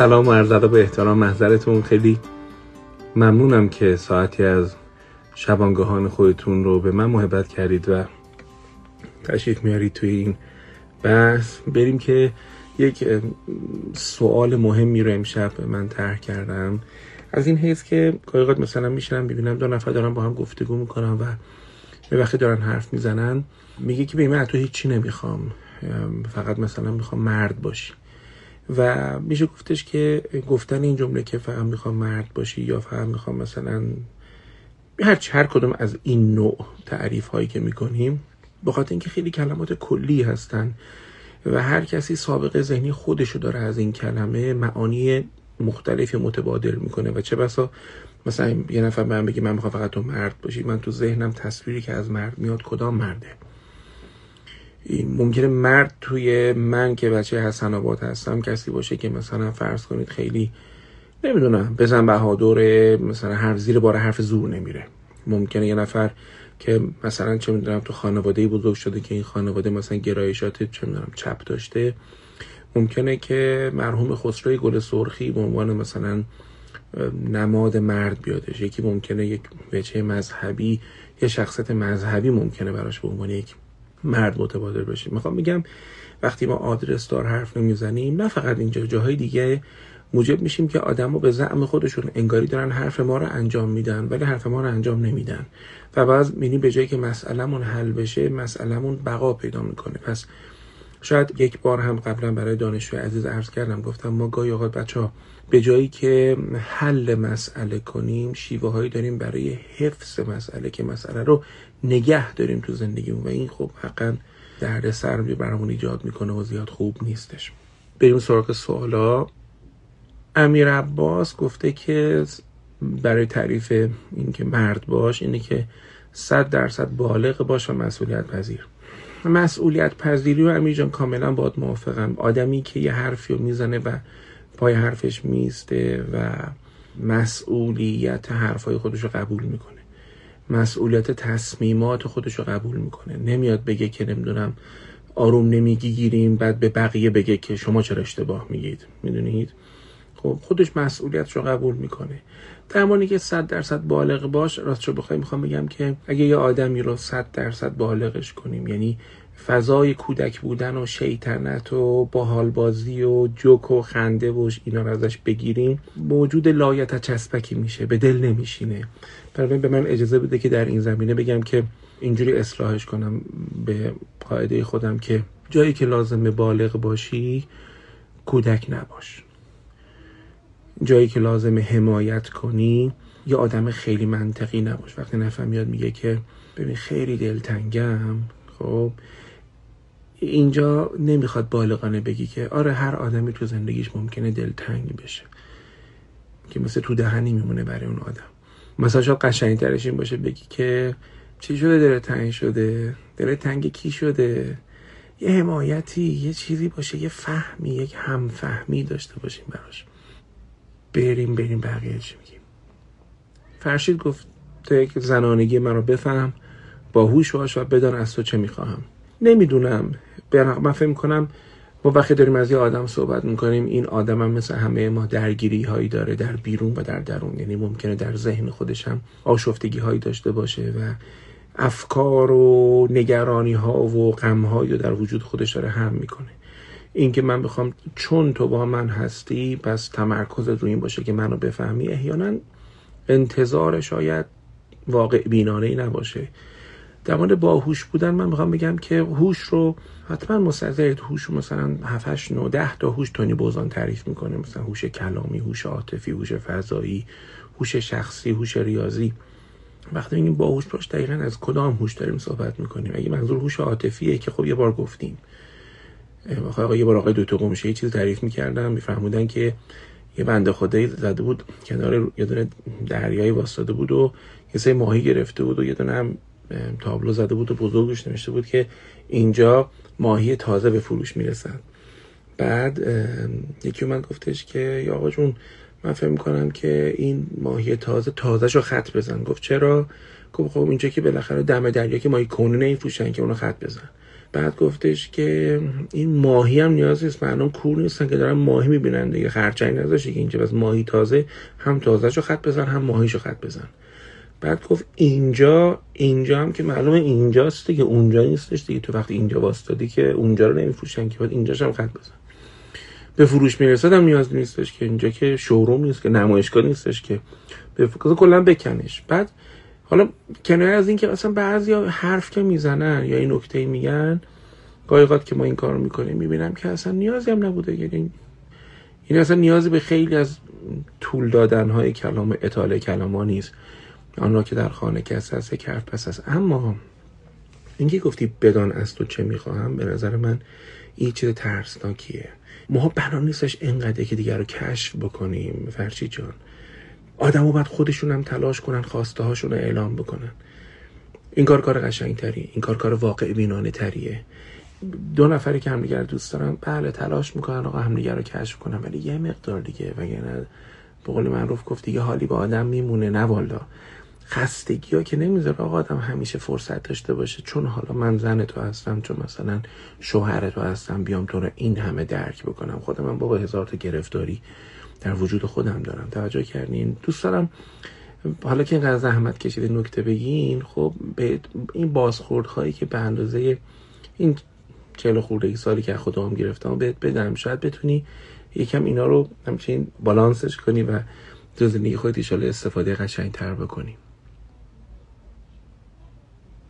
سلام و عرض به احترام محضرتون. خیلی ممنونم که ساعتی از شبانگاهان خودتون رو به من محبت کردید و تشریف میارید توی این بحث. بریم که یک سوال مهمی رو امشب من طرح کردم. از این حیث که گاهی مثلا میشنم ببینم دو نفر دارن با هم گفتگو می‌کنن و به وقتی دارن حرف می‌زنن میگه که به من تو هیچی نمی‌خوام. فقط مثلا می‌خوام مرد باشی. و میشه گفتش که گفتن این جمله که فقط می‌خوام مرد باشی یا فقط می‌خوام مثلا هر هر کدوم از این نوع تعریف هایی که می‌کنیم بخاطر اینکه خیلی کلمات کلی هستن و هر کسی سابقه ذهنی خودشو داره از این کلمه معانی مختلفی متبادر می‌کنه و چه بسا مثلا یه نفر به من بگه من می‌خوام فقط تو مرد باشی من تو ذهنم تصویری که از مرد میاد کدام مرده؟ ممکنه مرد توی من که بچه حسن آباد هستم کسی باشه که مثلا فرض کنید خیلی نمی‌دونم بزن بهادر مثلا هر زیر بار حرف زور نمیره. ممکنه یه نفر که مثلا چه می‌دونم تو خانواده بزرگ شده که این خانواده مثلا گرایشات چه می‌دونم چپ داشته. ممکنه که مرحوم خسروی گل سرخی به عنوان مثلا نماد مرد بیادش. یکی ممکنه یک وجه مذهبی یه شخصت مذهبی ممکنه براش به عنوان یک مرد متبادر بشه می‌خوام بگم وقتی ما آدرس دار حرف نمی‌زنیم نه فقط اینجا جاهای دیگه موجب میشیم که آدم به زعم خودشون انگاری دارن حرف ما رو انجام میدن ولی حرف ما رو انجام نمیدن. و بعض مینی به جایی که مسئلهمون حل بشه مسئلهمون بقا پیدا می‌کنه. پس شاید یک بار هم قبلا برای دانشجوی عزیز عرض کردم گفتم ما گاهی اوقات بچه به جایی که حل مسئله کنیم شیوه هایی داریم برای حفظ مسئله که مسئله رو نگه داریم تو زندگیمون و این خب حقا درد سر برامون ایجاد می‌کنه و زیاد خوب نیستش. بریم سراغ سوالا. امیر عباس گفته که برای تعریف این که مرد باش اینه که صد درصد بالغ باش و مسئولیت پذیر. مسئولیت پذیری و امیر جان کاملا باید موافقم. آدمی که یه حرفی رو می‌زنه و پای حرفش میسته و مسئولیت حرفای خودش رو قبول می‌کنه. مسئولیت تصمیمات خودش رو قبول می‌کنه. نمیاد بگه که نمی‌دونم آروم نمی‌گیریم بعد به بقیه بگه که شما چرا اشتباه میگید. می‌دونید؟ خب خودش مسئولیت رو قبول می‌کنه. در که صد درصد بالغ باش راست رو بخوای می‌خوام بگم که اگه یه آدمی رو صد درصد بالغش کنیم یعنی فضای کودک بودن و شیطنت و باحالبازی و جوک و خنده و اینا رو ازش بگیریم موجود لایت چسبکی میشه به دل نمیشینه. برای به من اجازه بده که در این زمینه بگم که اینجوری اصلاحش کنم به قاعده خودم که جایی که لازم بالغ باشی کودک نباش. جایی که لازم حمایت کنی یه آدم خیلی منطقی نباش. وقتی نفهم میاد میگه که ببین خیلی دلتنگم خب؟ اینجا نمی‌خواد بالغانه بگی که آره هر آدمی تو زندگیش ممکنه دلتنگ بشه. که مثل تو دهنی میمونه برای اون آدم. مثلا شاید قشنگ ترش این باشه بگی که چی شده دل تنگ شده؟ دل تنگ کی شده؟ یه حمایتی یه چیزی باشه یه فهمی یک همفهمی داشته باشیم براش. بریم بریم بقیه چی میگیم. فرشید گفت یک زنانگی من رو بفهم باهوش باش و بدان از تو چه می‌خواهم. نمی‌دونم من فکر کنم ما وقتی داریم از یه آدم صحبت می‌کنیم این آدم هم مثل همه ما درگیری هایی داره در بیرون و در درون. یعنی ممکنه در ذهن خودش هم آشفتگی هایی داشته باشه و افکار و نگرانی ها و غم هایی رو در وجود خودش داره هم می‌کنه. اینکه من بخوام چون تو با من هستی پس تمرکز رو این باشه که منو بفهمی احیانا انتظار شاید واقع بینانه ای نباشه. در مورد باهوش بودن من می‌خوام بگم که هوش رو حتما مستظرید هوش مثلا 7 8 9 10 تا هوش تونی بوزان تعریف می‌کنه. مثلا هوش کلامی هوش عاطفی هوش فضایی هوش شخصی هوش ریاضی. وقتی میگیم باهوش باش دقیقا از کدام هوش داریم صحبت می‌کنیم؟ اگه منظور هوش عاطفیه که خب یه بار گفتیم. آقا یه بار آقای دکتر قمشه یه چیز تعریف می‌کردم میفهمودن که یه بنده خدایی زده بود کنار یه دونه دریایی واسطه بود و یه سری ماهی گرفته بود و یه دونه هم تابلو زده بود و بزرگش نوشته بود که اینجا ماهی تازه به فروش می‌رسن بعد یکی من گفتش که یا آقا جون من فهم کنم که این ماهی تازه تازه شو خط بزن. گفت چرا؟ گفت خب اینجا که بالاخره دم دریا که ماهی کنونه این فروشن که اونو خط بزن. بعد گفتش که این ماهی هم نیاز نیست. مردم کور نیستن که دارن ماهی می‌بینن دیگه. خرچنگ نذاشته که اینجا. بس ماهی تازه هم تازه شو خط بزن هم ماهیشو خط بزن. بعد گفت اینجا اینجا هم که معلومه اینجاست دیگه اونجا نیستش دیگه. تو وقتی اینجا واسطادی که اونجا رو نمیفروشن که باید اینجاش هم خط بزن. به فروش می‌رسد هم نیاز نیستش که اینجا که شوروم نیست که نمایشگاه نیستش که به کلا بکنش. بعد حالا کنایه از اینکه اصلا بعضی حرف که می‌زنن یا این نکته میگن گاهی که ما این کار می‌کنیم می‌بینم که اصلا نیازی هم نبوده. یعنی این اصلا نیازی به خیلی از طول دادن های کلام اطاله کلام ها نیست آن را که در خانه کس که حرف پس هست اما اینکه گفتی بدان از تو چه می‌خواهم به نظر من این چیز ترسناکیه. ما بنا نیستش اینقدر که دیگر رو کشف بکنیم فرشی جان. آدم باید خودشون هم تلاش کنن خواسته هاشون رو اعلام بکنن. این کار کار قشنگ تری این کار کار واقع بینانه تریه. دو نفری که همدیگر دوست دارن بله تلاش می‌کنن آقا همدیگر رو کشف کنن ولی یه مقدار دیگه وگرنه به قول معروف گفت دیگه حالی با آدم میمونه نه والا. خستگی ها که نمی‌ذاره آقا آدم همیشه فرصت داشته باشه. چون حالا من زن تو هستم چون مثلا شوهر تو هستم بیام تو رو این همه درک بکنم. خودم من بابا هزار تا گرفتاری در وجود خودم دارم. توجه کردین؟ دوست دارم. حالا که اینقدر زحمت کشیده نکته بگین خب به این بازخورد هایی که به اندازه این چهل خورده سالی که خودم گرفتم بهت بدم. شاید بتونی یکم اینا رو همچین بالانسش کنی و تو زندگی خودت استفاده قشنگ تر بکنی.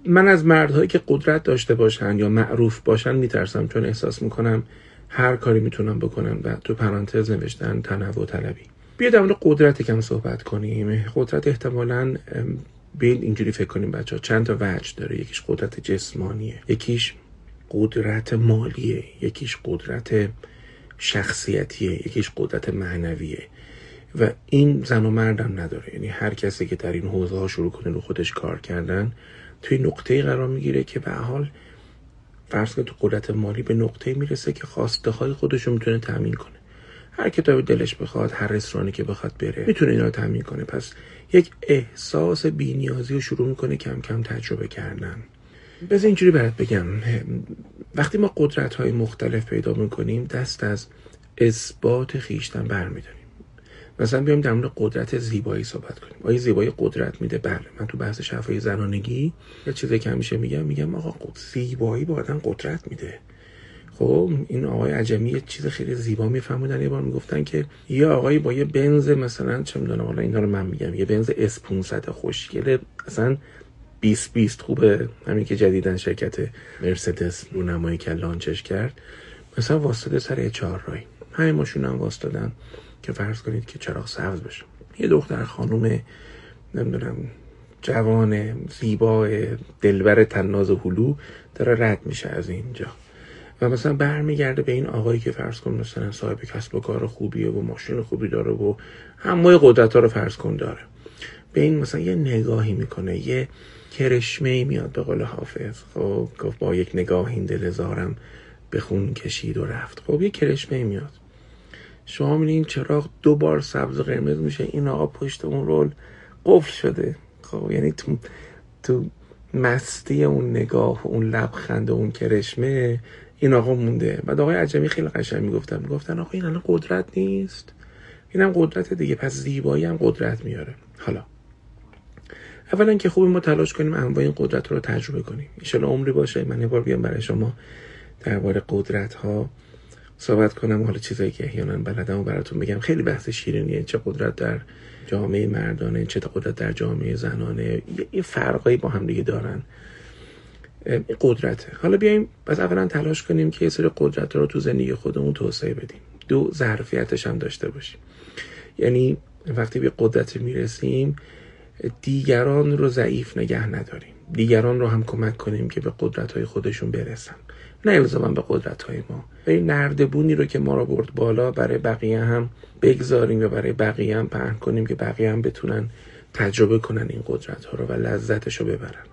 من از مردهایی که قدرت داشته باشن یا معروف باشن میترسم چون احساس می‌کنم هر کاری می‌تونم بکنم و تو پرانتز نوشتن تنوع طلبی. بیا در مورد قدرت کم صحبت کنیم. قدرت احتمالا بیاین اینجوری فکر کنیم بچه ها چند تا وجه داره. یکیش قدرت جسمانیه. یکیش قدرت مالیه. یکیش قدرت شخصیتیه. یکیش قدرت معنویه. و این زن و مردم نداره. یعنی هر کسی که در این حوزه ها شروع کنه رو خودش کار کردن توی نقطه قرار می‌گیره که به حال فرض تو قدرت مالی به نقطه می‌رسه که خواسته های خودش رو می‌تونه تامین کنه. هر کتابی دلش بخواد هر رستورانی که بخواد بره می‌تونه اینا رو تامین کنه. پس یک احساس بینیازی رو شروع می‌کنه کم کم تجربه کردن. بذار اینجوری برات بگم. وقتی ما قدرت های مختلف پیدا می‌کنیم دست از اثبات خیشتن برمیداریم. مثلا بیایم در مورد قدرت زیبایی صحبت کنیم. آیا زیبایی قدرت میده؟ بله. من تو بحث شفای زنانگی یه چیزی که همیشه میگم میگم آقا زیبایی به آدم قدرت میده. خب این آقای عجمی یه چیز خیلی زیبا میفهمودن. یه بار می‌گفتن که یه آقایی با یه بنز مثلا چه می‌دونم حالا اینا رو من میگم یه بنز اس 500 خوشگله اصلا 20 20 خوبه. همین که جدیدن شرکت مرسدس رونمایی که لانچش کرد. مثلا واسطه سر چهار رای همین ماشین هم واسطادن که فرض کنید که چراغ سبز بشه یه دختر خانوم نمی‌دونم جوان زیبا دلبر تناز هلو داره رد میشه از اینجا. و مثلا برمیگرده به این آقایی که فرض کن مثلا صاحب کسب و کار خوبیه و ماشین خوبی داره و همه قدرت ها رو فرض کن داره. به این مثلا یه نگاهی می‌کنه یه کرشمه میاد به قول حافظ. خب گفت با یک نگاه این دل زارم به خون کشید و رفت. خب یه کرشمه میاد. شما می‌بینید چراغ دو بار سبز و قرمز میشه. این آقا پشت اون رول قفل شده. خب یعنی تو تو مستی اون نگاه اون لبخند و اون کرشمه این آقا مونده. بعد آقای عجمی خیلی قشنگ می‌گفتن. می‌گفتن آقا این الان قدرت نیست. اینم قدرت دیگه. پس زیبایی هم قدرت میاره. حالا. اولا که خوبی ما تلاش کنیم انواع این قدرت رو تجربه کنیم. ان عمری باشه. من یه بار بیام برای شما درباره قدرت ها صحبت کنم. حالا چیزایی که احیانا بلدم و براتون بگم خیلی بحث شیرینیه. چه قدرت در جامعه مردانه چه قدرت در جامعه زنانه. یه فرقایی با هم دیگه دارن. قدرته. حالا بیایم پس اولا تلاش کنیم که یه سری قدرت رو تو زندگی خودمون توسعه بدیم. دو ظرفیتش هم داشته باشیم. یعنی وقتی به قدرت می‌رسیم دیگران رو ضعیف نگه نداریم. دیگران رو هم کمک کنیم که به قدرت های خودشون برسن. نه الزاما به قدرت های ما. این نردبونی رو که ما رو برد بالا برای بقیه هم بگذاریم و برای بقیه هم پهن کنیم که بقیه هم بتونن تجربه کنن این قدرت ها رو و لذتش رو ببرن.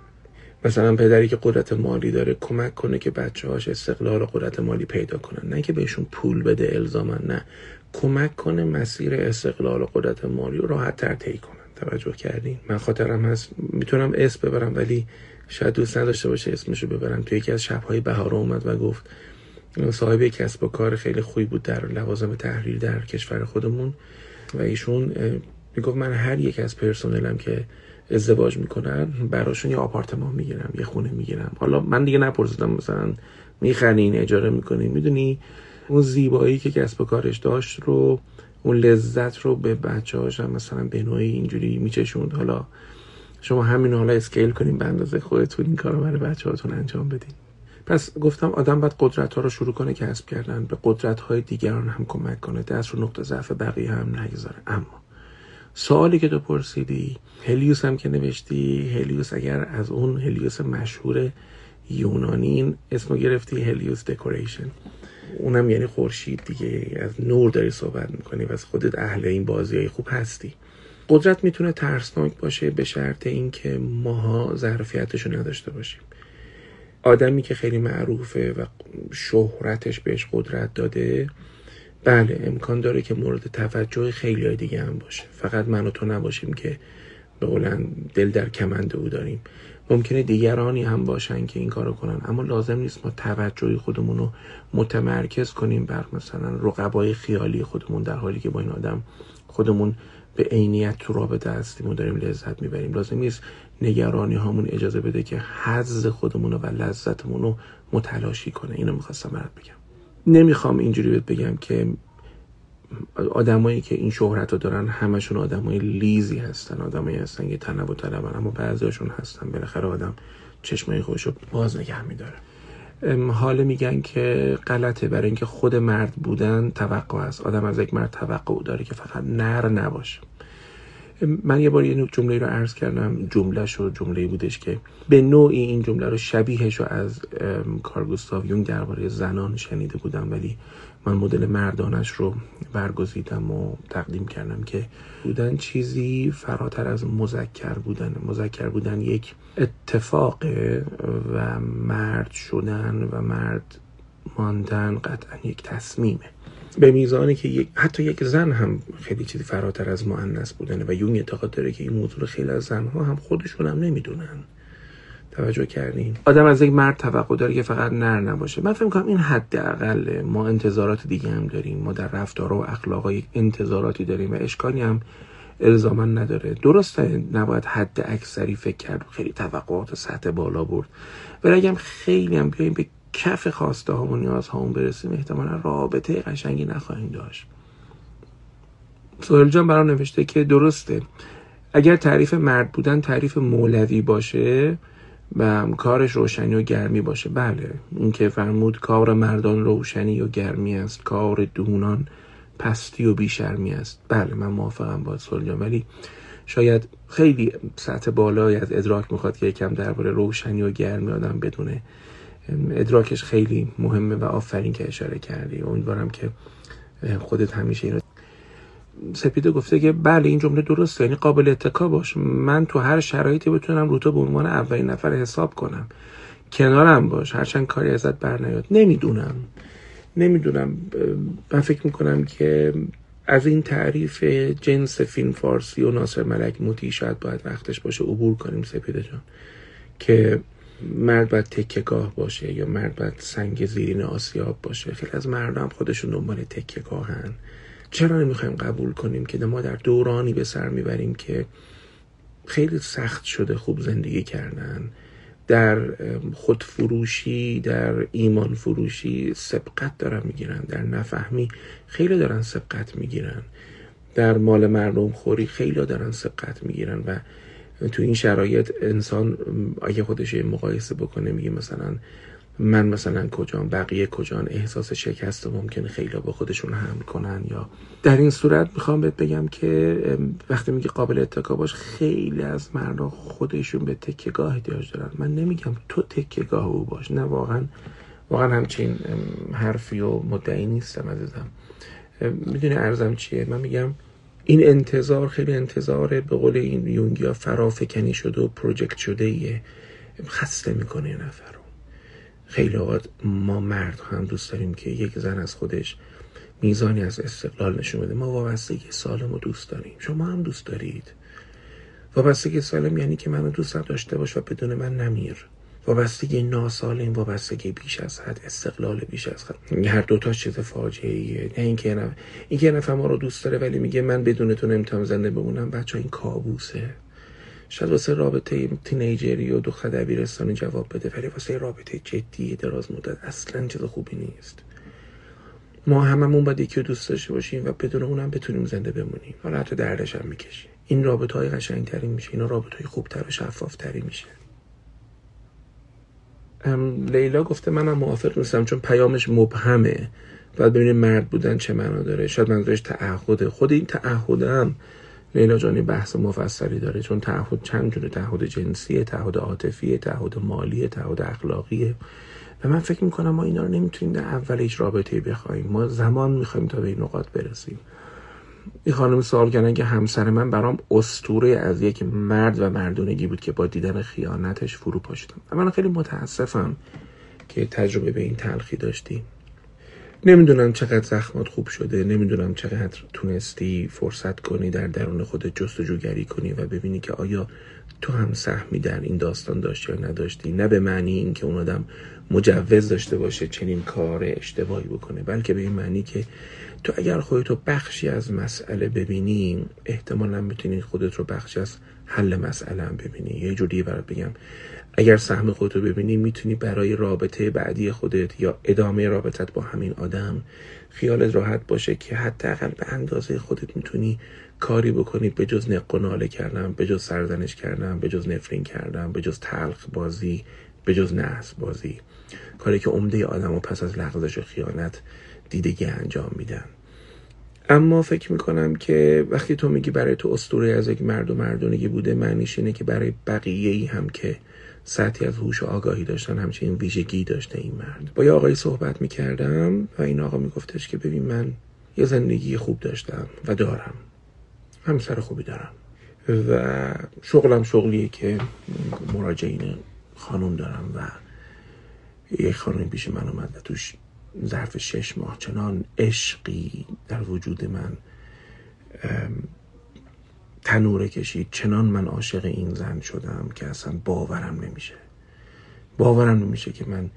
مثلا پدری که قدرت مالی داره کمک کنه که بچه هاش استقلال و قدرت مالی پیدا کنن. نه که بهشون پول بده الزاما نه. کمک کنه مسیر استقلال و قدرت مالی رو راحت تر طی کنن توجه کردین. من خاطرم هست. می‌تونم اسم ببرم ولی شاید دوست نداشته باشه اسمشو ببرم. تو یکی از شبهای بهار اومد و گفت صاحب کسب و کار خیلی خوبی بود در لوازم تحریر در کشور خودمون. و ایشون می‌گفت من هر یک از پرسنلم که ازدواج می‌کنن براشون یه آپارتمان می‌گیرم یه خونه می‌گیرم. حالا من دیگه نپرسیدم مثلا می‌خرین اجاره می‌کنین. می‌دونی اون زیبایی که کسب و کارش داشت رو اون لذت رو به بچه هاش هم مثلا به نوعی اینجوری میچشوند. حالا شما همین حالا اسکیل کنیم به اندازه خودتون این کار رو برای بچه هاتون انجام بدین. پس گفتم آدم باید قدرت ها رو شروع کنه کسب کردن. به قدرت های دیگران هم کمک کنه. دست رو نقطه ضعف بقیه هم نگذاره. اما سوالی که تو پرسیدی هلیوس هم که نوشتی هلیوس اگر از اون هلیوس مشهور یونانین اسمو گرفتی هلیوس دکوریشن. اونم یعنی خورشید دیگه. از نور داری صحبت می‌کنی و از خودت اهل این بازی های خوب هستی. قدرت می‌تونه ترسناک باشه به شرط اینکه ماها ظرفیتش رو نداشته باشیم. آدمی که خیلی معروفه و شهرتش بهش قدرت داده بله امکان داره که مورد توجه خیلی های دیگه هم باشه. فقط من و تو نباشیم که به قولن دل در کمند او داریم. ممکنه دیگرانی هم باشن که این کارو کنن. اما لازم نیست ما توجه خودمون رو متمرکز کنیم بر مثلا رقبای خیالی خودمون در حالی که با این آدم خودمون به عینیت تو رابطه هستیم و داریم لذت می‌بریم. لازم نیست نگرانی هامون اجازه بده که حز خودمون و لذتمون رو متلاشی کنه. اینو می‌خواستم برات بگم. نمی‌خوام اینجوری بهت بگم که آدمایی که این شهرت رو دارن همشون آدمای لیزی هستن آدمایی هستن که تنوع طلبن اما بعضیاشون هستن. بالاخره آدم چشمای خودش رو باز نگه میداره. حالا میگن که غلطه. برای اینکه خود مرد بودن توقع است. آدم از یک مرد توقع داره که فقط نر نباشه. من یه بار یه جمله رو عرض کردم. جمله شو جمله بودش که به نوعی این جمله رو شبیهش رو از کارگوستاو یونگ درباره زنان شنیده بودم ولی من مدل مردانش رو برگزیدم و تقدیم کردم که بودن چیزی فراتر از مذکر بودن. مذکر بودن یک اتفاق و مرد شدن و مرد ماندن قطعا یک تصمیمه. به میزانی که حتی یک زن هم خیلی چیزی فراتر از مؤنث بودنه و یون اعتقاد داره که این موضوع خیلی از زنها هم خودشون هم نمی‌دونن. توجه کردین؟ آدم از یک مرد توقع داره که فقط نر نباشه. من فکر کنم این حداقل ما انتظارات دیگه هم داریم. ما در رفتار و اخلاق انتظاراتی داریم و اشکالی هم الزاما نداره. درسته نباید حد اکثری فکر کرد. خیلی توقعات سطح بالا برد. ولی اگه خیلی هم بیایم به کف خواسته ها و نیاز ها برسیم احتمالا رابطه قشنگی نخواهیم داشت. سوهل جان برام نوشته که درسته. اگر تعریف مرد بودن تعریف مولوی باشه و کارش روشنی و گرمی باشه. بله این که فرمود کار مردان روشنی و گرمی است کار دونان پستی و بیشرمی است. بله من موافقم با جان ولی شاید خیلی سطح بالایی از ادراک می‌خواد که یکم درباره روشنی و گرمی آدم بدونه. ادراکش خیلی مهمه و آفرین که اشاره کردی. امیدوارم که خودت همیشه اینو سپیده گفته که بله این جمله درسته یعنی قابل اتکا باش. من تو هر شرایطی بتونم رو تو به عنوان اولین نفر حساب کنم. کنارم باش هرچند کاری ازت بر نیاد نمی‌دونم. نمی‌دونم. من فکر می‌کنم که از این تعریف جنس فیلم فارسی و ناصر ملک موتی شاید باید وقتش باشه عبور کنیم سپیده جان. که مرد باید تکهگاه باشه یا مرد باید سنگ زیرین آسیاب باشه. خیلی از مردم خودشون دنبال تکهگاهن. چرا نمی‌خوایم قبول کنیم که ما در دورانی به سر می‌بریم که خیلی سخت شده خوب زندگی کردن در خودفروشی در ایمان فروشی سبقت دارن می‌گیرن در نفهمی خیلی دارن سبقت می‌گیرن در مال مردم خوری خیلی دارن سبقت می‌گیرن و تو این شرایط انسان اگه خودش مقایسه بکنه میگه مثلا من مثلا کجان بقیه کجان احساس شکست و ممکنه خیلی با خودشون حمل کنن یا در این صورت می‌خوام بهت بگم که وقتی میگه قابل اتکا باش خیلی از مردم خودشون به تکیگاه احتیاج دارن. من نمیگم تو تکیگاه او باش نه واقعا واقعا همچین حرفی و مدعی نیستم عزیزم. می‌دونی ارزم چیه؟ من میگم این انتظار خیلی انتظار به قول این یونگیا فرافکنی شده و پروژکت شده ایه خسته می‌کنه نفر. خیلی اوقات ما مرد هم دوست داریم که یک زن از خودش میزانی از استقلال نشون بده. ما وابستگی سالم رو دوست داریم. شما هم دوست دارید. وابستگی سالم یعنی که منو دوست داشته باش و بدون من نمیر. وابستگی ناسالم وابستگی بیش از حد استقلال بیش از حد. هر دوتا چیز فاجعه ایه نه اینکه نه اینکه نفر ما رو دوست داره ولی میگه من بدون تو نمی‌تونم زنده بمونم. بچه این کابوسه. شاید واسه رابطه تینیجری و دختر دبیرستانی جواب بده ولی واسه رابطه جدی دراز مدت. اصلا چیز خوبی نیست. ما هممون باید یکی رو دوست داشته باشیم و بدون اونم بتونیم زنده بمونیم. حالا حتی دردش هم می‌کشیم این رابطه های قشنگتری میشه. اینا رابطه های خوبتر و شفافتری میشه. لیلا گفته منم موافق نیستم چون پیامش مبهمه. باید ببینیم مرد بودن چه معنا داره. شاید منظورش تعهده. خود این تعهدم لیلا جانی بحث مفصلی داره چون تعهد چند جوره؟ تعهد جنسی تعهد عاطفی تعهد مالی تعهد اخلاقیه و من فکر می‌کنم ما اینا رو نمی‌تونیم در اول هیچ رابطه بخوایم. ما زمان می‌خوایم تا به این نقاط برسیم. این خانم سوال کردن که همسر من برام استوره از یک مرد و مردونگی بود که با دیدن خیانتش فرو پاشتم. و من خیلی متاسفم که تجربه به این تلخی داشتی نمی‌دونم چقدر زخمات خوب شده نمی‌دونم چقدر تونستی فرصت کنی در درون خودت جستجوگری کنی و ببینی که آیا تو هم سهمی در این داستان داشتی یا نداشتی. نه به معنی اینکه اون آدم مجوز داشته باشه چنین کار اشتباهی بکنه بلکه به این معنی که تو اگر خودتو بخشی از مسئله ببینی احتمالا می‌تونی خودت رو بخشی از حل مسئله هم ببینی. یه جوری برات بگم. اگر سهم خودتو ببینی می‌تونی برای رابطه بعدی خودت یا ادامه رابطت با همین آدم خیالت راحت باشه که حداقل به اندازه خودت می‌تونی کاری بکنی به جز نق کردن به جز سرزنش کردن به جز نفرین کردن به جز تلخ بازی به جز نحس بازی. کاری که عمده آدم و پس از لغزش و خیانت دیدگی انجام میدن. اما فکر می‌کنم که وقتی تو میگی برای تو استوره از یک مرد و مردونگی بوده معنیش اینه که برای بقیه ای هم که سطحی از هوش و آگاهی داشتن همچنین ویژگی داشته این مرد. با یه آقایی صحبت می‌کردم و این آقا میگفتش که ببین من یه زندگی خوب داشتم و دارم. همسر خوبی دارم. و شغلم شغلیه که مراجعین خانوم دارم و یک خانومی پیش من اومد و توش ظرف شش ماه چنان عشقی در وجود من تنوره کشید. چنان من عاشق این زن شدم که اصلا باورم نمیشه. باورم نمیشه که من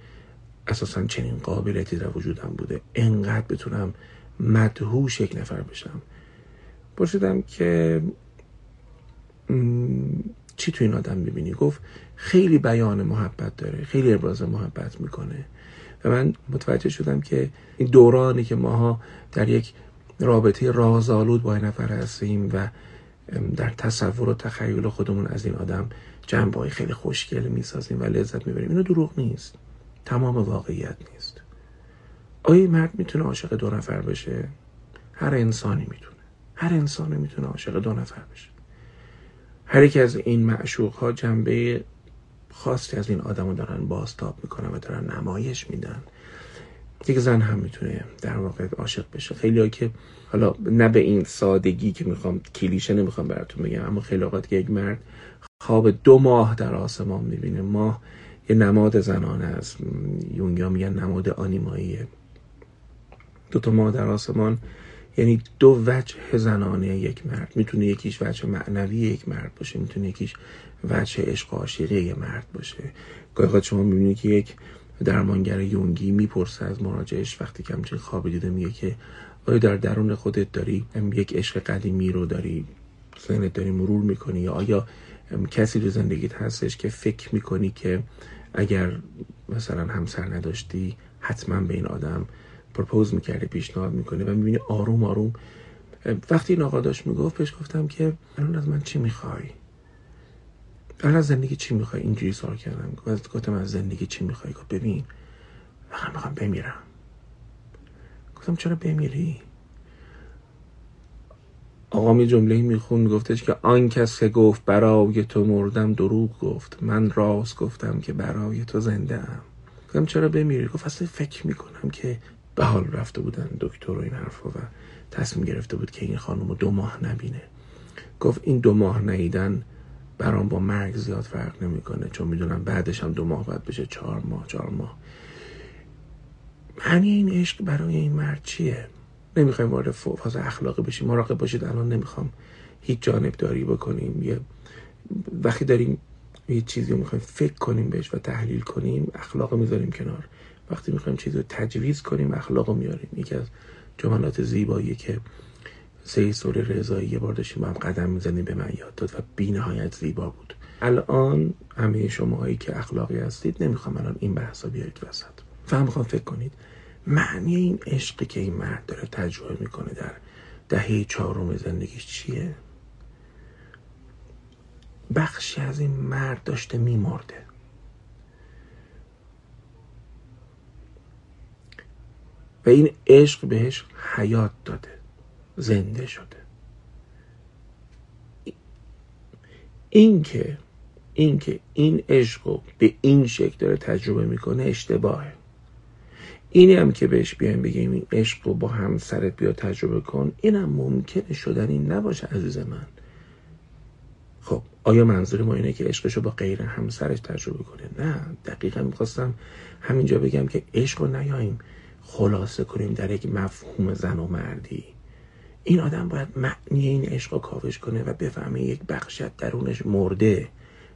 اساسا چنین قابلیتی در وجودم بوده. انقدر بتونم مدهوش یک نفر بشم. پرسیدم که چی تو این آدم می‌بینی؟ گفت خیلی بیان محبت داره خیلی ابراز محبت می‌کنه. و من متوجه شدم که این دورانی که ماها در یک رابطه رازآلود با این نفر هستیم و در تصور و تخیل خودمون از این آدم جنبه خیلی خوشگل می‌سازیم و لذت می‌بریم. اینو دروغ نیست. تمام واقعیت نیست. آیا مرد می‌تونه عاشق دو نفر بشه هر انسانی می‌تونه. هر انسانی می‌تونه عاشق دو نفر بشه هر یک از این معشوق ها جنبه خاصی از این آدم رو دارن باستاب می‌کنن و دارن نمایش میدن. یک زن هم می‌تونه در واقع عاشق بشه. خیلی که حالا نه به این سادگی که می‌خوام کلیشه نمی‌خوام براتون بگم اما خیلی اوقات که یک مرد خواب دو ماه در آسمان می‌بینه. ماه یه نماد زنانه است. یونگیا میگن نماد آنیماییه. دو تا ماه در آسمان یعنی دو وجه زنانه یک مرد. می‌تونه یکیش وجه معنوی یک مرد باشه می‌تونه یکیش وجه عشق عاشقی یک مرد باشه. گاهی شما می‌بینید که یک درمانگر یونگی می‌پرسه از مراجعش وقتی که همچین خواب دیده میگه که آیا در درون خودت داری یک عشق قدیمی رو داری ذهنت داری مرور می‌کنی؟ یا آیا کسی رو زندگیت هستش که فکر می‌کنی که اگر مثلا همسر نداشتی حتما به این آدم پرپوز می‌کرده پیشنهاد می‌کنه و می‌بینی آروم آروم؟ وقتی این آقا داشت می‌گفت بهش گفتم که الان از من چی می‌خوای؟ الان از زندگی چی می‌خوای؟ اینجوری سوال کردم. گفتم از زندگی چی می‌خوای؟ گفت ببین فقط می‌خوام بمیرم. گفتم چرا بمیری؟ آقا می جمله میخون گفتش که آن کس که گفت برای تو مردم دروغ گفت من راست گفتم که برای تو زنده ام. گفتم چرا بمیری؟ گفت اصلا فکر می‌کنم که به حال رفته بودن دکتر و این حرفا و تصمیم گرفته بود که این خانم رو دو ماه نبینه. گفت این دو ماه نیدن برام با مرگ زیاد فرق نمی‌کنه چون می‌دونم بعدش هم دو ماه بعد بشه چهار ماه چهار ماه. معنی این عشق برای این مرد چیه؟ نمی‌خوایم وارد فاز اخلاقی بشیم. مراقب باشید. الان نمی‌خوام هیچ جانب داری بکنیم. یه وقتی داریم یه چیزی رو می‌خوایم فکر کنیم بهش و تحلیل کنیم اخلاق می‌ذاریم کنار. وقتی می‌خوایم چیزی رو تجویز کنیم اخلاق رو میاریم یکی از جملات زیبایی که سه سور رضایی یه بار داشتیم با هم قدم می‌زنیم به من یاد داد و بی نهایت زیبا بود. الان همه شماهایی که اخلاقی هستید نمی‌خوام الان این بحثا بیارید وسط. فهم می‌خوام فکر کنید. معنی این عشقی که این مرد داره تجربه می‌کنه در دهه چهارم زندگیش چیه؟ بخشی از این مرد داشته میمرده. و این عشق بهش حیات داده. زنده شده. این که این که این عشق رو به این شکل داره تجربه می‌کنه اشتباهه. اینی هم که بهش بیایم بگیم این عشق رو با همسرت بیا تجربه کن اینم ممکنه شدنی نباشه عزیز من. خب آیا منظور ما اینه که عشقش رو با غیر همسرش تجربه کنه؟ نه دقیقا می‌خواستم همینجا بگم که عشق رو نیاییم خلاصه کنیم در یک مفهوم زن و مردی. این آدم باید معنی این عشق رو کاوش کنه و بفهمه یک بخشت درونش مرده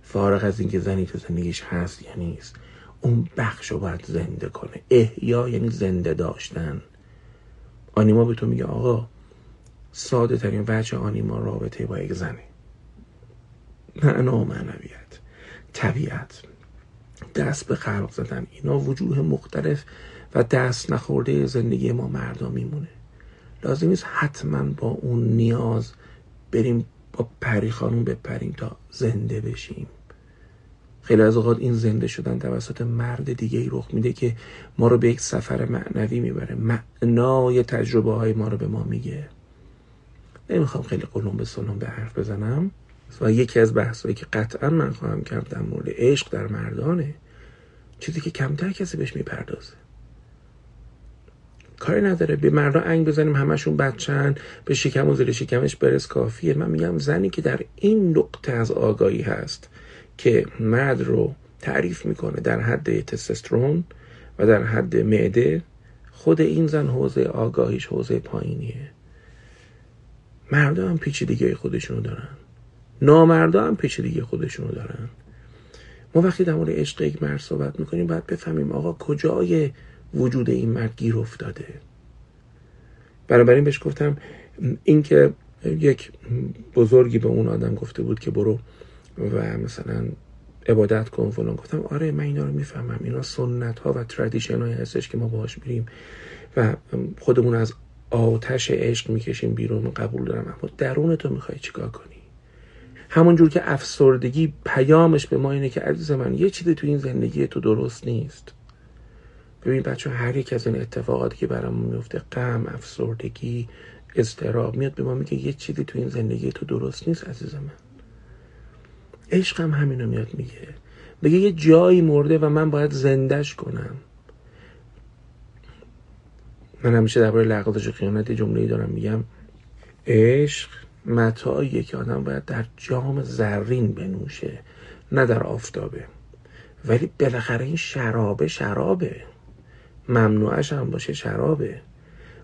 فارغ از اینکه زنی تو زندگیش هست یا نیست. اون بخش رو باید زنده کنه. احیا یعنی زنده داشتن. آنیما به تو میگه آقا ساده ترین وجه آنیما رابطه با یک زنه. معنا و معنویت طبیعت. دست به خلق زدن. اینا وجوه مختلف و دست نخورده زندگی ما مردا میمونه. لازم نیست حتما با اون نیاز بریم با پری خانون بپریم تا زنده بشیم. خیلی از اوقات این زنده شدن توسط مرد دیگه ای رخ میده که ما رو به یک سفر معنوی می‌بره. معنای تجربه های ما رو به ما میگه. نمی‌خوام خیلی قلم به سلم به حرف بزنم. و یکی از بحثایی که قطعا من خواهم کرد در مورد عشق در مردانه چیزی که کمتر کسی بهش می‌پردازه. کاری نداره. به مردا انگ بزنیم همشون بچن به شکم و زیر شکمش برس کافیه. من میگم زنی که در این نقطه از آگاهی هست. که مرد رو تعریف می‌کنه در حد تستوسترون و در حد معده خود این زن حوزه آگاهیش حوزه پایینیه. مردا هم پیچیدگی خودشونو دارن. نامردا هم پیچیدگی خودشونو دارن. ما وقتی در مورد عشق یک مرد صحبت می‌کنیم باید بفهمیم آقا کجای وجود این مرد گیر افتاده. بنابراین بهش گفتم اینکه یک بزرگی به اون آدم گفته بود که برو و مثلا عبادت کن فلان گفتم آره من اینا رو می‌فهمم. اینا سنت ها و تردیشن های هستش که ما باهاش میریم و خودمون از آتش عشق می‌کشیم بیرون قبول دارم. اما درون تو می‌خوای چیکار کنی؟ همونجور که افسردگی پیامش به ما اینه که عزیز من یه چیزی تو این زندگی تو درست نیست. ببین بچه هر یک از این اتفاقاتی که برامون میفته غم افسردگی استراب میاد به ما میگه یه چیزی تو این زندگی تو درست نیست عزیز من. عشقم همینو میاد میگه. بگه یه جایی مرده و من باید زندش کنم. من همیشه درباره لغزش و خیانت جمله دارم میگم. عشق متاعیه که آدم باید در جام زرین بنوشه نه در آفتابه. ولی بالاخره این شرابه شرابه. ممنوعش هم باشه شرابه.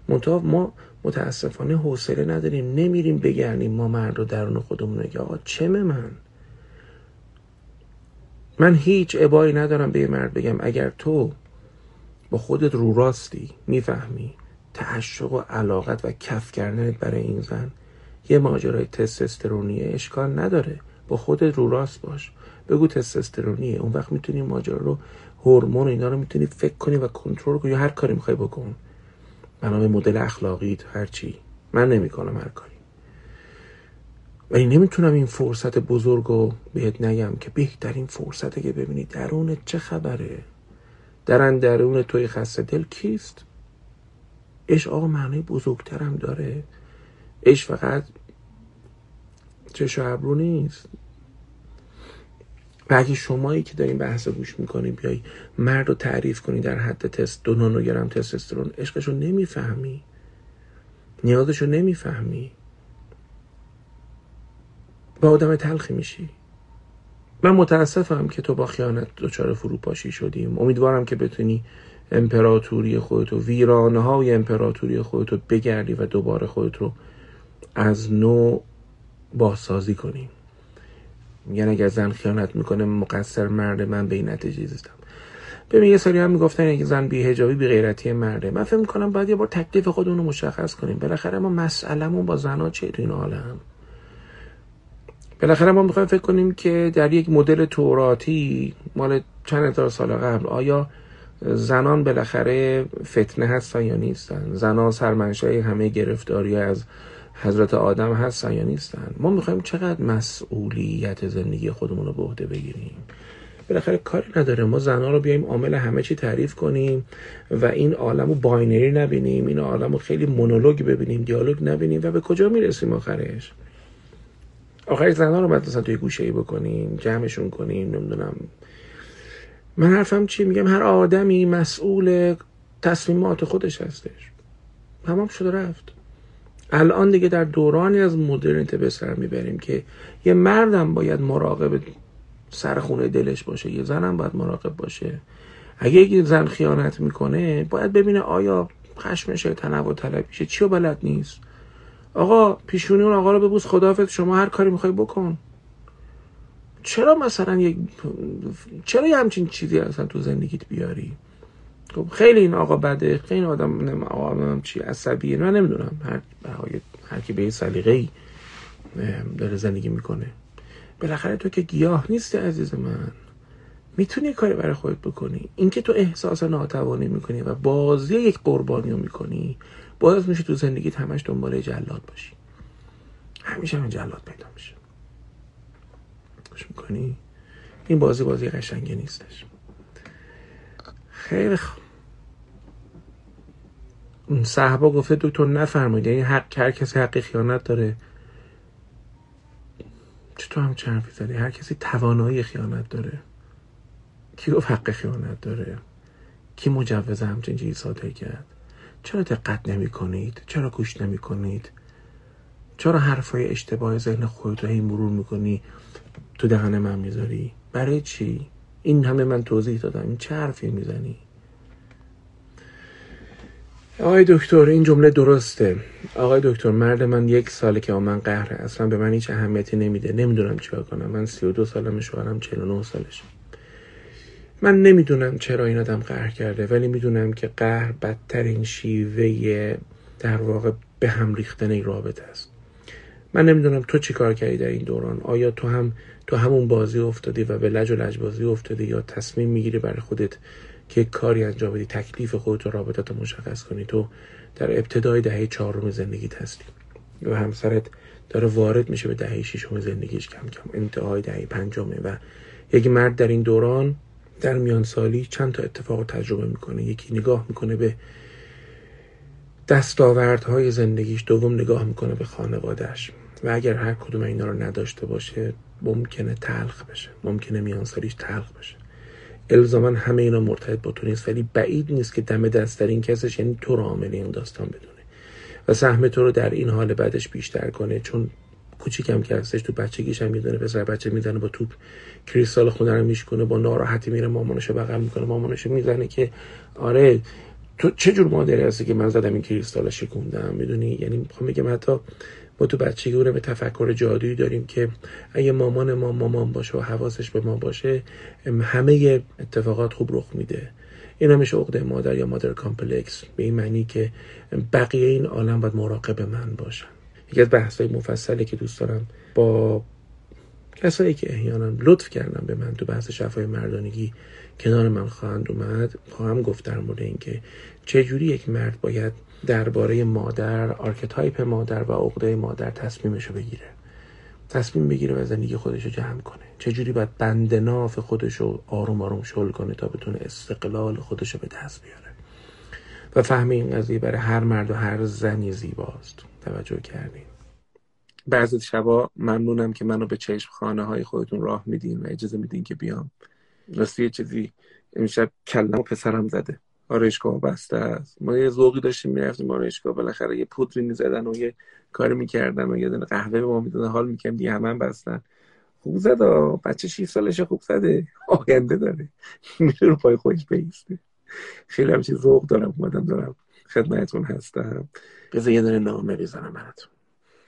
منتها ما متاسفانه حوصله نداریم نمیریم بگردیم ما مرد رو درون خودمون که آقا چمه من؟ من هیچ عبایی ندارم به یه مرد بگم اگر تو با خودت رو راستی می‌فهمی تعشق و علاقت و کف کردنت برای این زن یه ماجرای تستوسترونیه اشکال نداره. با خودت رو راست باش. بگو تستوسترونیه اون وقت می‌تونی ماجرا رو هورمون اینا رو می‌تونی فکر کنی و کنترل کنی. هر کاری می‌خوای بکن. بنابه مدل اخلاقی هر چی من نمی‌کنم هر کاری. ولی نمی‌تونم این فرصت بزرگ رو بهت نگم که بهترین فرصته که ببینی درون چه خبره. درن درون توی خسته دل کیست؟ عشق آقا معنی بزرگترم داره. عشق فقط چش و ابرو نیست. و اگه شمایی که دارین بحث گوش می‌کنی بیای مرد رو تعریف کنی در حد تست دو نانوگرم تستوسترون عشقش رو نمی‌فهمی. نیازش رو نمی‌فهمی. با آدم تلخی میشی. من متاسفم که تو با خیانت دچار فروپاشی شدیم. امیدوارم که بتونی امپراتوری خودتو ویرانه های امپراتوری خودتو بگردی و دوباره خودت رو از نو بازسازی کنی. میگن اگر زن خیانت می‌کنه مقصر مرد من به این نتیجه رسیدم ببین یه سری هم می‌گفتن اگه زن بی حجابی بی غیرتی مرده. من فکر می‌کنم باید یه بار تکلیف خودمون مشخص کنیم. بالاخره ما مسئلهمون با زنا چیه تو این عالم؟ بالاخره ما می‌خوایم فکر کنیم که در یک مدل توراتی مال چند هزار سال قبل آیا زنان بالاخره فتنه هستن یا نیستن؟ زنان سرمنشای همه گرفتاری از حضرت آدم هستن یا نیستن؟ ما می‌خوایم چقدر مسئولیت زندگی خودمون رو به عهده بگیریم؟ بالاخره کاری نداره. ما زنها رو بیایم عامل همه چی تعریف کنیم و این عالم رو باینری نبینیم این عالم رو خیلی مونولوگ ببینیم دیالوگ نبینیم و به کجا می‌رسیم آخرش؟ آخرش زنها رو باید مثلا توی گوشه ای بکنیم جمعشون کنیم نمی‌دونم. من حرفم چی؟ میگم هر آدمی مسئول تصمیمات خودش هستش. تمام شده رفت. الان دیگه در دورانی از مدرنیته به سر می‌بریم که یه مردم باید مراقب سر خونه دلش باشه یه زنم باید مراقب باشه. اگه یک زن خیانت می‌کنه باید ببینه آیا خشمش تنوع طلبیشه. چی بلد نیست؟ آقا پیشونی اون آقا رو ببوس خدافت شما هر کاری می‌خوای بکن. چرا مثلا یک چرا یه همچین چیزی اصلا تو زندگیت بیاری؟ خب خیلی این آقا بده خیلی آدم نم چی عصبیه من نمی‌دونم. هر هر کی به سلیقه ای داره زندگی می‌کنه. بالاخره تو که گیاه نیستی عزیز من. می‌تونی کاری برای خودت بکنی. اینکه تو احساس ناتوانی می‌کنی و بازی یک قربانی رو می‌کنی. باز میشه تو زندگیت همش دنبال جلاد باشی. همیشه هم جلاد پیدا میشه. خوش می‌کنی؟ این بازی بازی قشنگی نیستش. خیلی خوب صحبا گفته دکتر نفرمایید یعنی حق هر کسی حق خیانت داره. چطور هم چرفی زدی؟ هر کسی توانایی خیانت داره. کی گفت حق خیانت داره؟ کی مجوز همچین چیزی صادر کرد؟ چرا دقت نمی کنید چرا گوش نمی کنید چرا حرفای اشتباه ذهن خودت رو مرور می‌کنی؟ تو دهن من می‌ذاری. برای چی؟ این همه من توضیح دادم. این چه حرفی می‌زنی؟ آقای دکتر این جمله درسته. آقای دکتر مرد من یک ساله که من قهره اصلا به من هیچ اهمیتی نمیده. نمی‌دونم چیکار کنم. من سی و دو سالم شوهرم 49 سالشه. من نمی‌دونم چرا این آدم قهر کرده ولی می‌دونم که قهر بدترین شیوه در واقع به هم ریختن این رابطه است. من نمی‌دونم تو چی کار کردی در این دوران؟ آیا تو هم تو همون بازی افتادی و به لج و لج بازی افتادی یا تصمیم می‌گیری برای خودت که کاری انجام بدی تکلیف خودت و رابطت رو مشخص کنی؟ تو در ابتدای دهه چهارم زندگیت هستی و همسرت داره وارد میشه به دهه ششم زندگیش کم کم انتهای دهه پنجمه و یک مرد در این دوران در میان سالی چند تا اتفاق تجربه می‌کنه. یکی نگاه می‌کنه به دستاوردهای زندگیش دوم نگاه می‌کنه به خانوادهش و اگر هر کدوم اینا رو نداشته باشه ممکنه تلخ بشه. ممکنه میان سالیش تلخ بشه. الزاما همه اینا مرتبط با تو نیست ولی بعید نیست که دم دست در این کسش یعنی تو رو عامل این داستان بدونه. و سهم تو رو در این حال بعدش بیشتر کنه چون کوچیکم که هستش تو بچگیش هم می‌دونه پسر بچه می‌زنه با توپ کریستال خونه رو میشکنه با ناراحتی میره مامانشو بغل می‌کنه مامانشو می‌زنه که آره تو چه جور مادری هستی که من زدم این کریستال شکوندم؟ می‌دونی؟ یعنی می‌خوام بگم حتی ما تو بچگی رو به تفکر جادویی داریم که اگه مامان ما مامان باشه و حواسش به ما باشه همه اتفاقات خوب رخ میده. این همیشه عقده مادر یا mother complex به این معنی که بقیه این عالم باید مراقب من باشن. یکی از بحث های مفصلی که دوست دارم با کسایی که احیانا لطف کردن به من تو بحث شفای مردانگی کنار من خواهند اومد خواهم گفت در مورد اینکه چجوری یک مرد باید درباره مادر archetype مادر و عقده مادر تصمیمش رو بگیره. تصمیم بگیره و زندگی خودش رو جمع کنه. چجوری باید بند ناف خودش رو آروم آروم شل کنه تا بتونه استقلال خودش رو به دست بیاره. و فهم این قضیه برای هر مرد و هر زنی زیباست. توجه کردین. بعضی شبا ممنونم که منو به چشم خانه های خودتون راه میدین و اجازه میدین که بیام. راستی یه چیزی امشب کلم و پسرم زده. آرایشگاه بسته است. ما یه ذوقی داشتیم می‌رفتیم آرایشگاه بالاخره یه پودری می‌زدن و یه کاری می‌کردن و یه دونه قهوه به ما می‌دادن. حال می‌کنم دیگه همه بستن. خوب زد بچه 6 سالشه خوب زده. آینده داره. میره رو پای خودش بیسته. خیلی همچین ذوق دارم اومدم دارم. خدمتتون هستم. بذار یه دونه نامه بزنم براتون.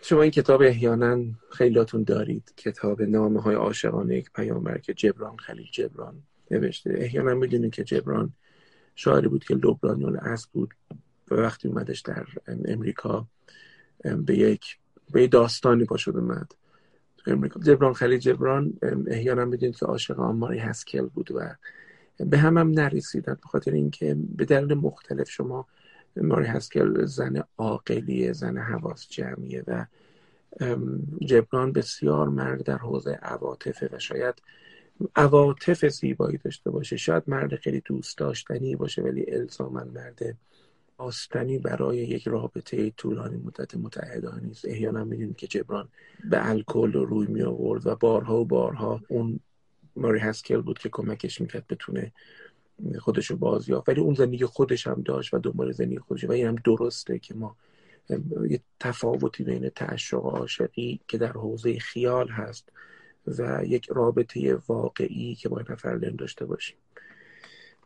شما این کتاب احیانا خیلیاتون دارید. کتاب نامه های عاشقانه یک پیامبر که جبران خلیل جبران نوشته. احیانا می‌دونید که جبران شاعری بود که لبرانیون اصل بود و وقتی اومدش در امریکا به یک به داستانی پاشد اومد. امریکا جبران خلیل جبران احیانا می‌دونید که عاشق آماری هسکل بود و به هم هم نرسیدن به خاطر اینکه به دلیل مختلف شما ماری هسکل زن عاقلی زن حواس جمعیه و جبران بسیار مرد در حوزه عواطفه و شاید عواطف زیبایی داشته باشه. شاید مرد خیلی دوست داشتنی باشه ولی الزاما مرد آستنی برای یک رابطه طولانی مدت متعهدانه نیست. احیانا می‌دونید که جبران به الکل روی می آورد و بارها و بارها اون ماری هسکل بود که کمکش می‌کرد بتونه خودش رو بازیافت. ولی اون زندگی خودش هم داشت و دنبال زندگی خودش و این هم درسته که ما یه تفاوتی بین تعشق عاشقی که در حوزه خیال هست و یک رابطه واقعی که با نفر داشته باشیم.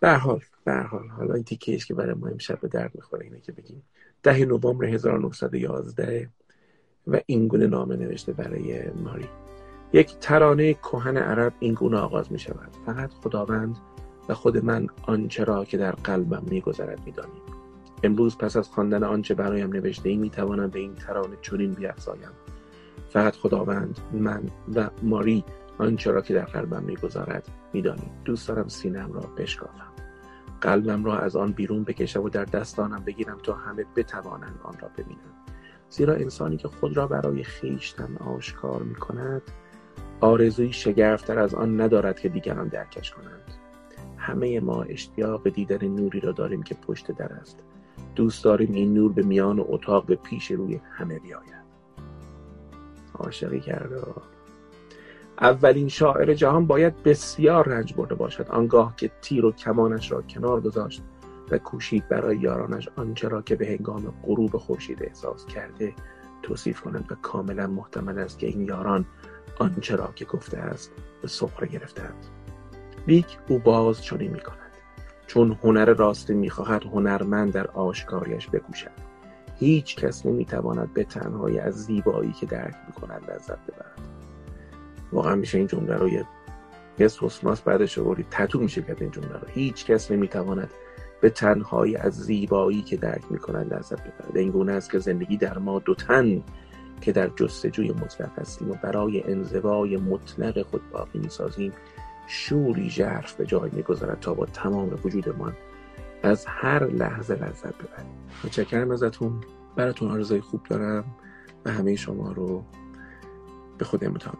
به حال به حال حالا این تیکه که برای ما امشب به درد می‌خوره اینه که بگیم ده نوامبر 1911 و این گونه نامه نوشته برای ماری. یک ترانه کهن عرب این گونه آغاز می شود فقط خداوند و خود من آنچه را که در قلبم میگذرد می‌دانیم. امروز پس از خواندن آنچه برایم نوشته ای می‌توانم به این ترانه چنین بیافزایم فقط خداوند من و ماری آنچه را که در قلبم می‌گذارد می‌دانیم. دوست دارم سینم را بشکافم. قلبم را از آن بیرون بکشم و در دستانم بگیرم تا همه بتوانند آن را ببینند. زیرا انسانی که خود را برای خیشتن آشکار می کند آرزوی شگرفتر از آن ندارد که دیگران درکش کنند. همه ما اشتیاق دیدن نوری را داریم که پشت در است. دوست داریم این نور به میان اتاق به پیش روی همه بیاید. عاشقی کرده. اولین شاعر جهان باید بسیار رنج برده باشد. آنگاه که تیر و کمانش را کنار گذاشت و کوشید برای یارانش آنچه را که به هنگام غروب خورشید احساس کرده توصیف کنند و کاملا محتمل است که این یاران آنچه را که گفته است به سخره گرفتند لیک او باز چنین می کند چون هنر راستی می‌خواهد هنرمند در آشکاریش بکوشد. هیچ کس نمی‌تواند به تنهایی از زیبایی که درک می‌کند لذت ببرد. واقعا میشه این جمله رو یه سوسماس بعدش رو تتو میشه کرد این جمله رو. هیچ کس نمی‌تواند به تنهایی از زیبایی که درک می‌کنند لذت ببرد. این گونه است که زندگی در ما دو تن که در جستجوی مطلق هستیم و برای انزوای مطلق خود باقی می‌سازیم شوری ژرف به جای می‌گذارد تا با تمام وجودمان از هر لحظه لذت ببریم. متشکرم ازتون. براتون آرزوی خوب دارم و همه شما رو به خود امتحان